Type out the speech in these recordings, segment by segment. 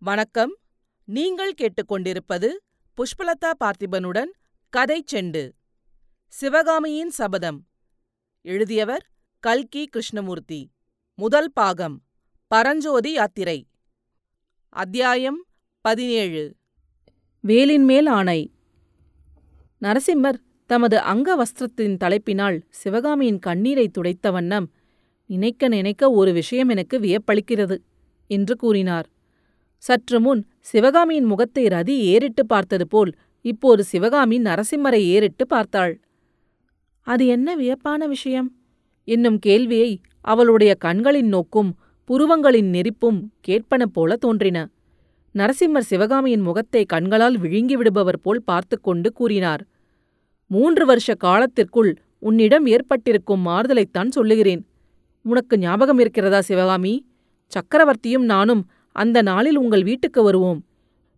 வணக்கம். நீங்கள் கேட்டுக்கொண்டிருப்பது புஷ்பலதா பார்த்திபனுடன் கதை செண்டு. சிவகாமியின் சபதம். எழுதியவர் கல்கி கிருஷ்ணமூர்த்தி. முதல் பாகம். பரஞ்சோதி யாத்திரை. அத்தியாயம் பதினேழு. வேலின் மேல் ஆணை. நரசிம்மர் தமது அங்க வஸ்திரத்தின் தலைப்பினால் சிவகாமியின் கண்ணீரை துடைத்த வண்ணம் நினைக்க நினைக்க ஒரு விஷயம் எனக்கு வியப்பளிக்கிறது என்று கூறினார். சற்று முன் சிவகாமியின் முகத்தை ரதி ஏறிட்டு பார்த்தது போல் இப்போது சிவகாமி நரசிம்மரை ஏறிட்டு பார்த்தாள். அது என்ன வியப்பான விஷயம் என்னும் கேள்வியை அவளுடைய கண்களின் நோக்கும் புருவங்களின் நெரிப்பும் கேட்பன போல தோன்றின. நரசிம்மர் சிவகாமியின் முகத்தை கண்களால் விழுங்கி விடுபவர் போல் பார்த்து கொண்டு கூறினார். மூன்று வருஷ காலத்திற்குள் உன்னிடம் ஏற்பட்டிருக்கும் மாறுதலைத்தான் சொல்லுகிறேன். உனக்கு ஞாபகம் இருக்கிறதா சிவகாமி? சக்கரவர்த்தியும் நானும் அந்த நாளில் உங்கள் வீட்டுக்கு வருவோம்.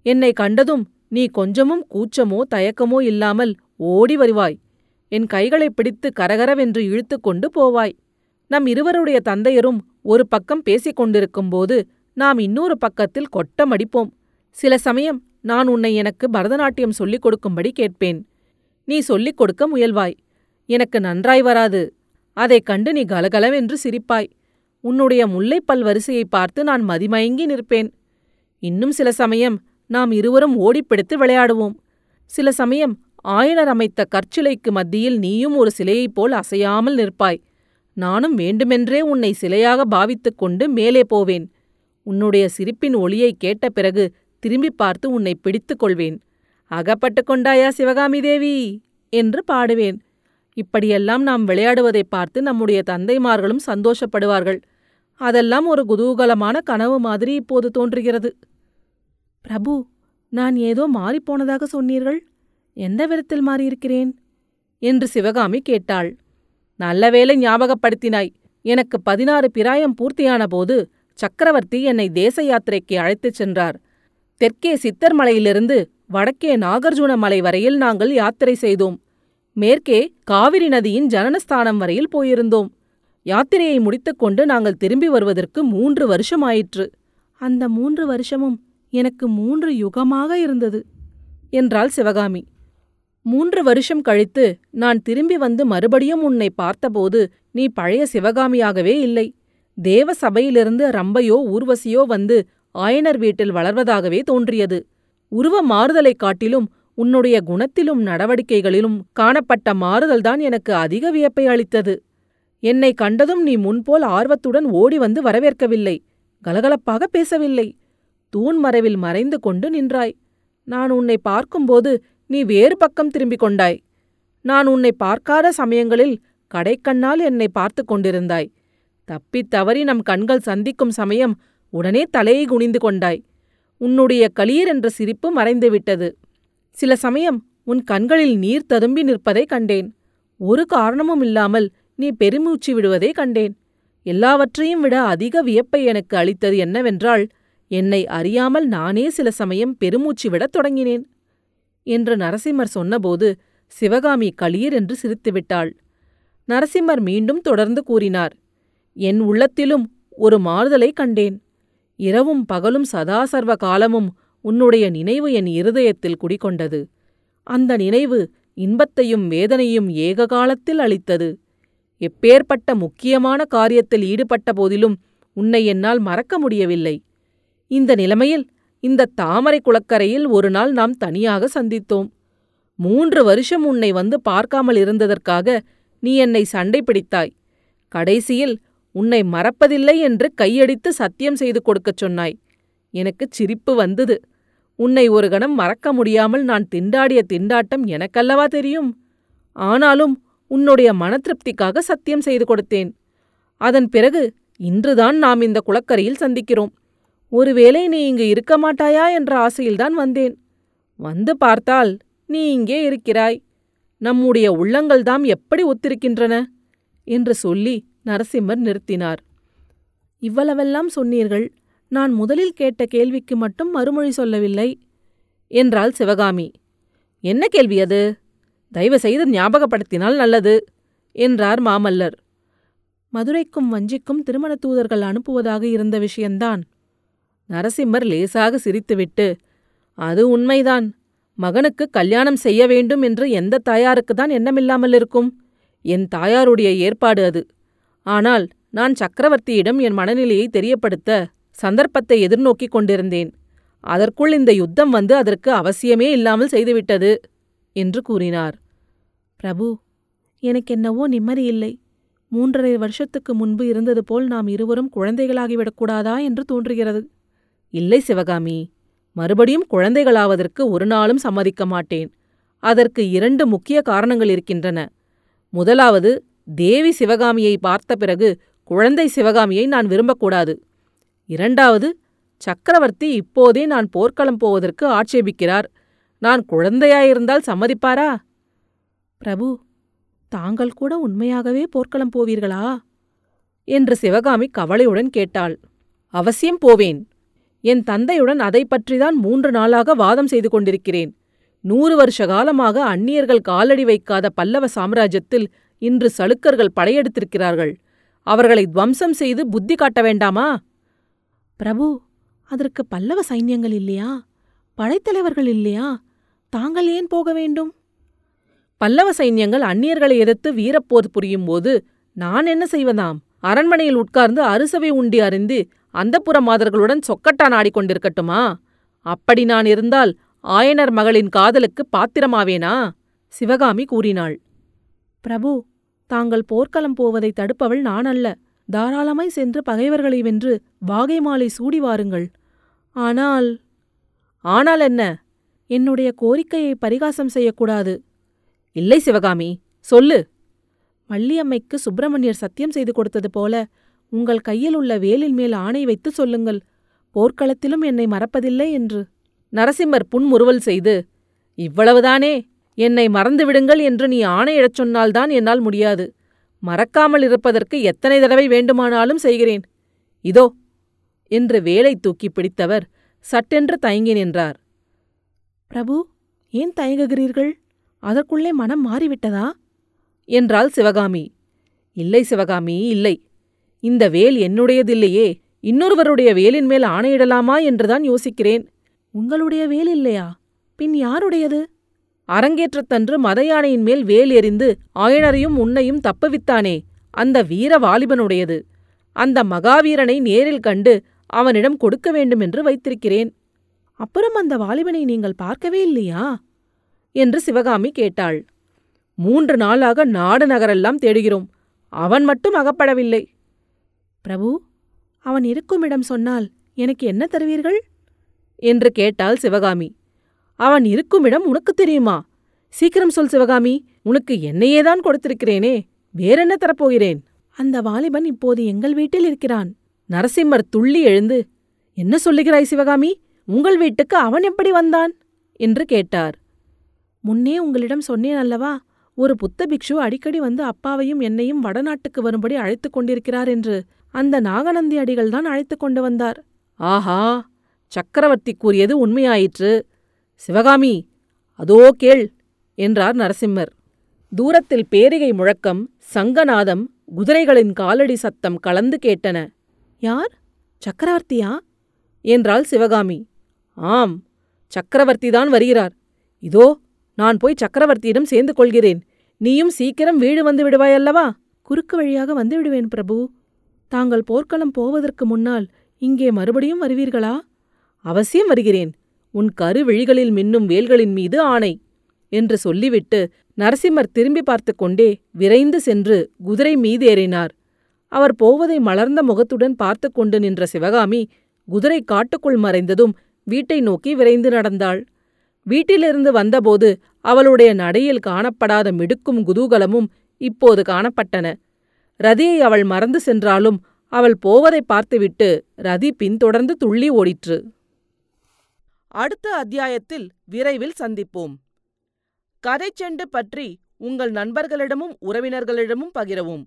என்னை கண்டதும் நீ கொஞ்சமும் கூச்சமோ தயக்கமோ இல்லாமல் ஓடி வருவாய். என் கைகளைப் பிடித்து கரகரவென்று இழுத்து கொண்டு போவாய். நம் இருவருடைய தந்தையரும் ஒரு பக்கம் பேசிக் கொண்டிருக்கும்போது நாம் இன்னொரு பக்கத்தில் கொட்டமடிப்போம். சில சமயம் நான் உன்னை எனக்கு பரதநாட்டியம் சொல்லிக் கொடுக்கும்படி கேட்பேன். நீ சொல்லிக் கொடுக்க முயல்வாய். எனக்கு நன்றாய் வராது. அதைக் கண்டு நீ கலகலவென்று சிரிப்பாய். உன்னுடைய முல்லைப்பல் வரிசையை பார்த்து நான் மதிமயங்கி நிற்பேன். இன்னும் சில சமயம் நாம் இருவரும் ஓடிப்பிடித்து விளையாடுவோம். சில சமயம் ஆயனர் அமைத்த கற்சிலைக்கு மத்தியில் நீயும் ஒரு சிலையைப் போல் அசையாமல் நிற்பாய். நானும் வேண்டுமென்றே உன்னை சிலையாக பாவித்துக் கொண்டு மேலே போவேன். உன்னுடைய சிரிப்பின் ஒளியைக் கேட்ட பிறகு திரும்பிப் பார்த்து உன்னை பிடித்துக் கொள்வேன். அகப்பட்டு கொண்டாயா சிவகாமி தேவி? என்று பாடுவேன். இப்படியெல்லாம் நாம் விளையாடுவதைப் பார்த்து நம்முடைய தந்தைமார்களும் சந்தோஷப்படுவார்கள். அதெல்லாம் ஒரு குதூகலமான கனவு மாதிரி இப்போது தோன்றுகிறது. பிரபு நான் ஏதோ மாறிப்போனதாக சொன்னீர்கள். எந்த விதத்தில் மாறியிருக்கிறேன்? என்று சிவகாமி கேட்டாள். நல்லவேளை ஞாபகப்படுத்தினாய். எனக்கு பதினாறு பிராயம் பூர்த்தியான போது சக்கரவர்த்தி என்னை தேச யாத்திரைக்கு அழைத்துச் சென்றார். தெற்கே சித்தர் மலையிலிருந்து வடக்கே நாகர்ஜுன மலை வரையில் நாங்கள் யாத்திரை செய்தோம். மேற்கே காவிரி நதியின் ஜனனஸ்தானம் வரையில் போயிருந்தோம். யாத்திரையை முடித்துக்கொண்டு நாங்கள் திரும்பி வருவதற்கு மூன்று வருஷமாயிற்று. அந்த மூன்று வருஷமும் எனக்கு மூன்று யுகமாக இருந்தது. என்றாள் சிவகாமி. மூன்று வருஷம் கழித்து நான் திரும்பி வந்து மறுபடியும் உன்னை பார்த்தபோது நீ பழைய சிவகாமியாகவே இல்லை. தேவ சபையிலிருந்து ரம்பையோ ஊர்வசியோ வந்து ஆயனர் வீட்டில் வளர்வதாகவே தோன்றியது. உருவ மாறுதலைக் காட்டிலும் உன்னுடைய குணத்திலும் நடவடிக்கைகளிலும் காணப்பட்ட மாறுதல்தான் எனக்கு அதிக வியப்பை அளித்தது. என்னை கண்டதும் நீ முன்போல் ஆர்வத்துடன் ஓடி வந்து வரவேற்கவில்லை. கலகலப்பாக பேசவில்லை. தூண் மறைவில் மறைந்து கொண்டு நின்றாய். நான் உன்னை பார்க்கும்போது நீ வேறு பக்கம் திரும்பிக் கொண்டாய். நான் உன்னை பார்க்காத சமயங்களில் கடைக்கண்ணால் என்னை பார்த்து கொண்டிருந்தாய். தப்பித் தவறி நம் கண்கள் சந்திக்கும் சமயம் உடனே தலையை குனிந்து கொண்டாய். உன்னுடைய களீர் என்ற சிரிப்பு மறைந்துவிட்டது. சில சமயம் உன் கண்களில் நீர் ததும்பி நிற்பதைக் கண்டேன். ஒரு காரணமும் இல்லாமல் நீ பெருமூச்சு விடுவதை கண்டேன். எல்லாவற்றையும் விட அதிக வியப்பை எனக்கு அளித்தது என்னவென்றால் என்னை அறியாமல் நானே சில சமயம் பெருமூச்சு விடத் தொடங்கினேன் என்று நரசிம்மர் சொன்னபோது சிவகாமி களீர் என்று சிரித்துவிட்டாள் நரசிம்மர் மீண்டும் தொடர்ந்து கூறினார் என் உள்ளத்திலும் ஒரு மாறுதலை கண்டேன். இரவும் பகலும் சதாசர்வ காலமும் உன்னுடைய நினைவு என் இருதயத்தில் குடிகொண்டது. அந்த நினைவு இன்பத்தையும் வேதனையும் ஏக காலத்தில் அளித்தது. எப்பேற்பட்ட முக்கியமான காரியத்தில் ஈடுபட்ட போதிலும் உன்னை என்னால் மறக்க முடியவில்லை. இந்த நிலைமையில் இந்த தாமரை குளக்கரையில் ஒரு நாள் நாம் தனியாக சந்தித்தோம். மூன்று வருஷம் உன்னை வந்து பார்க்காமல் இருந்ததற்காக நீ என்னை சண்டை பிடித்தாய். கடைசியில் உன்னை மறப்பதில்லை என்று கையடித்து சத்தியம் செய்து கொடுக்கச் சொன்னாய். எனக்குச் சிரிப்பு வந்தது. உன்னை ஒரு கணம் மறக்க முடியாமல் நான் திண்டாடிய திண்டாட்டம் எனக்கல்லவா தெரியும்? ஆனாலும் உன்னுடைய மனதிருப்திக்காக சத்தியம் செய்து கொடுத்தேன். அதன் பிறகு இன்றுதான் நாம் இந்த குளக்கரையில் சந்திக்கிறோம். ஒருவேளை நீ இங்கு இருக்க மாட்டாயா என்ற ஆசையில்தான் வந்தேன். வந்து பார்த்தால் நீ இங்கே இருக்கிறாய். நம்முடைய உள்ளங்கள்தாம் எப்படி ஒத்திருக்கின்றன? என்று சொல்லி நரசிம்மர் நிறுத்தினார். இவ்வளவெல்லாம் சொன்னீர்கள். நான் முதலில் கேட்ட கேள்விக்கு மட்டும் மறுமொழி சொல்லவில்லை. என்றாள் சிவகாமி. என்ன கேள்வி அது? தயவு செய்து ஞாபகப்படுத்தினால் நல்லது என்றார் மாமல்லர். மதுரைக்கும் வஞ்சிக்கும் திருமண தூதர்கள் அனுப்புவதாக இருந்த விஷயந்தான். நரசிம்மர் லேசாக சிரித்துவிட்டு அது உண்மைதான். மகனுக்கு கல்யாணம் செய்ய வேண்டும் என்று எந்த தாயாருக்குதான் எண்ணமில்லாமல் இருக்கும்? என் தாயாருடைய ஏற்பாடு அது. ஆனால் நான் சக்கரவர்த்தியிடம் என் மனநிலையை தெரியப்படுத்த சந்தர்ப்பத்தை எதிர்நோக்கிக் கொண்டிருந்தேன். அதற்குள் இந்த யுத்தம் வந்து அதற்கு அவசியமே இல்லாமல் செய்துவிட்டது. என்று கூறினார். பிரபு எனக்கென்னவோ நிம்மதி இல்லை. மூன்றரை வருஷத்துக்கு முன்பு இருந்தது போல் நாம் இருவரும் குழந்தைகளாகிவிடக்கூடாதா என்று தோன்றுகிறது. இல்லை சிவகாமி மறுபடியும் குழந்தைகளாவதற்கு ஒரு நாளும் சம்மதிக்க மாட்டேன். அதற்கு இரண்டு முக்கிய காரணங்கள் இருக்கின்றன. முதலாவது தேவி சிவகாமியை பார்த்த பிறகு குழந்தை சிவகாமியை நான் விரும்பக்கூடாது. இரண்டாவது சக்கரவர்த்தி இப்போதே நான் போர்க்களம் போவதற்கு ஆட்சேபிக்கிறார். நான் குழந்தையாயிருந்தால் சம்மதிப்பாரா? பிரபு தாங்கள் கூட உண்மையாகவே போர்க்களம் போவீர்களா? என்று சிவகாமி கவலையுடன் கேட்டாள். அவசியம் போவேன். என் தந்தையுடன் அதை பற்றிதான் மூன்று நாளாக வாதம் செய்து கொண்டிருக்கிறேன். நூறு வருஷ காலமாக அந்நியர்கள் காலடி வைக்காத பல்லவ சாம்ராஜ்யத்தில் இன்று சளுக்கர்கள் படையெடுத்திருக்கிறார்கள். அவர்களை துவம்சம் செய்து புத்தி காட்ட வேண்டாமா? பிரபு அதற்கு பல்லவ சைன்யங்கள் இல்லையா? படைத்தலைவர்கள் இல்லையா? தாங்கள் ஏன் போக வேண்டும்? பல்லவ சைன்யங்கள் அந்நியர்களை எதிர்த்து வீரப்போர் புரியும் போது நான் என்ன செய்வதாம்? அரண்மனையில் உட்கார்ந்து அறுசவை உண்டி அறிந்து அந்தப்புற மாதர்களுடன் சொக்கட்டான் ஆடிக்கொண்டிருக்கட்டுமா? அப்படி நான் இருந்தால் ஆயனர் மகளின் காதலுக்கு பாத்திரமாவேனா? சிவகாமி கூறினாள். பிரபு தாங்கள் போர்க்களம் போவதை தடுப்பவள் நான் அல்ல. தாராளமாய் சென்று பகைவர்களை வென்று வாகை மாலை சூடி வாருங்கள். ஆனால் ஆனால் என்ன? என்னுடைய கோரிக்கையை பரிகாசம் செய்யக்கூடாது. இல்லை சிவகாமி சொல்லு. வள்ளியம்மைக்கு சுப்பிரமணியர் சத்தியம் செய்து கொடுத்தது போல உங்கள் கையில் உள்ள வேலின் மேல் ஆணை வைத்து சொல்லுங்கள். போர்க்களத்திலும் என்னை மறப்பதில்லை என்று. நரசிம்மர் புன்முறுவல் செய்து இவ்வளவுதானே என்னை மறந்துவிடுங்கள் என்று நீ ஆணையிடச் சொன்னால்தான் என்னால் முடியாது. மறக்காமல் இருப்பதற்கு எத்தனை தடவை வேண்டுமானாலும் செய்கிறேன். இதோ என்று வேலை தூக்கி பிடித்தவர் சட்டென்று தயங்கி நின்றார். பிரபு ஏன் தயங்குகிறீர்கள்? அதற்குள்ளே மனம் மாறிவிட்டதா? என்றாள் சிவகாமி. இல்லை சிவகாமி இல்லை. இந்த வேல் என்னுடையதில்லையே. இன்னொருவருடைய வேலின் மேல் ஆணையிடலாமா என்றுதான் யோசிக்கிறேன். உங்களுடைய வேல் இல்லையா? பின் யாருடையது? அரங்கேற்றத்தன்று மத யானையின் மேல் வேல் எறிந்து ஆயனரையும் உன்னையும் தப்புவித்தானே. அந்த வீர வாலிபனுடையது. அந்த மகாவீரனை நேரில் கண்டு அவனிடம் கொடுக்க வேண்டுமென்று வைத்திருக்கிறேன். அப்புறம் அந்த வாலிபனை நீங்கள் பார்க்கவே இல்லையா? என்று சிவகாமி கேட்டாள். மூன்று நாளாக நாடு நகரெல்லாம் தேடுகிறோம். அவன் மட்டும் அகப்படவில்லை. பிரபு அவன் இருக்குமிடம் சொன்னால் எனக்கு என்ன தருவீர்கள்? என்று கேட்டாள் சிவகாமி. அவன் இருக்குமிடம் உனக்கு தெரியுமா? சீக்கிரம் சொல் சிவகாமி. உனக்கு என்னையேதான் கொடுத்திருக்கிறேனே. வேறென்ன தரப்போகிறேன்? அந்த வாலிபன் இப்போது எங்கள் வீட்டில் இருக்கிறான். நரசிம்மர் துள்ளி எழுந்து என்ன சொல்லுகிறாய் சிவகாமி? உங்கள் வீட்டுக்கு அவன் எப்படி வந்தான்? என்று கேட்டார். முன்னே உங்களிடம் சொன்னேன் அல்லவா ஒரு புத்த பிக்ஷு அடிக்கடி வந்து அப்பாவையும் என்னையும் வடநாட்டுக்கு வரும்படி அழைத்துக் கொண்டிருக்கிறார் என்று அந்த நாகநந்தி அடிகள் தான் அழைத்துக் கொண்டு வந்தார். ஆஹா சக்கரவர்த்தி கூறியது உண்மையாயிற்று. சிவகாமி அதோ கேள் என்றார் நரசிம்மர். தூரத்தில் பேரிகை முழக்கம் சங்கநாதம் குதிரைகளின் காலடி சத்தம் கலந்து கேட்டன. யார்? சக்கரவர்த்தியா? என்றாள் சிவகாமி. ஆம் சக்கரவர்த்திதான் வருகிறார். இதோ நான் போய் சக்கரவர்த்தியிடம் சேர்ந்து கொள்கிறேன். நீயும் சீக்கிரம் வீடு வந்து விடுவாயல்லவா குறுக்கு வழியாக வந்து விடுவேன் பிரபு. தாங்கள் போர்க்களம் போவதற்கு முன்னால் இங்கே மறுபடியும் வருவீர்களா? அவசியம் வருகிறேன். உன் கருவிழிகளில் மின்னும் வேல்களின் மீது ஆணை என்று சொல்லிவிட்டு நரசிம்மர் திரும்பி பார்த்து கொண்டே விரைந்து சென்று குதிரை மீதேறினார் அவர் போவதை மலர்ந்த முகத்துடன் பார்த்து கொண்டு நின்ற சிவகாமி குதிரை காட்டுக்குள் மறைந்ததும் வீட்டை நோக்கி விரைந்து நடந்தாள். வீட்டிலிருந்து வந்தபோது அவளுடைய நடையில் காணப்படாத மிடுக்கும் குதூகலமும் இப்போது காணப்பட்டன. ரதியை அவள் மறந்து சென்றாலும் அவள் போவதை பார்த்துவிட்டு ரதி பின்தொடர்ந்து துள்ளி ஓடிற்று. அடுத்த அத்தியாயத்தில் விரைவில் சந்திப்போம். கதைச்செண்டு பற்றி உங்கள் நண்பர்களிடமும் உறவினர்களிடமும் பகிரவும்.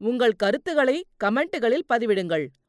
உங்கள் கருத்துக்களை கமெண்ட்டுகளில் பதிவிடுங்கள்.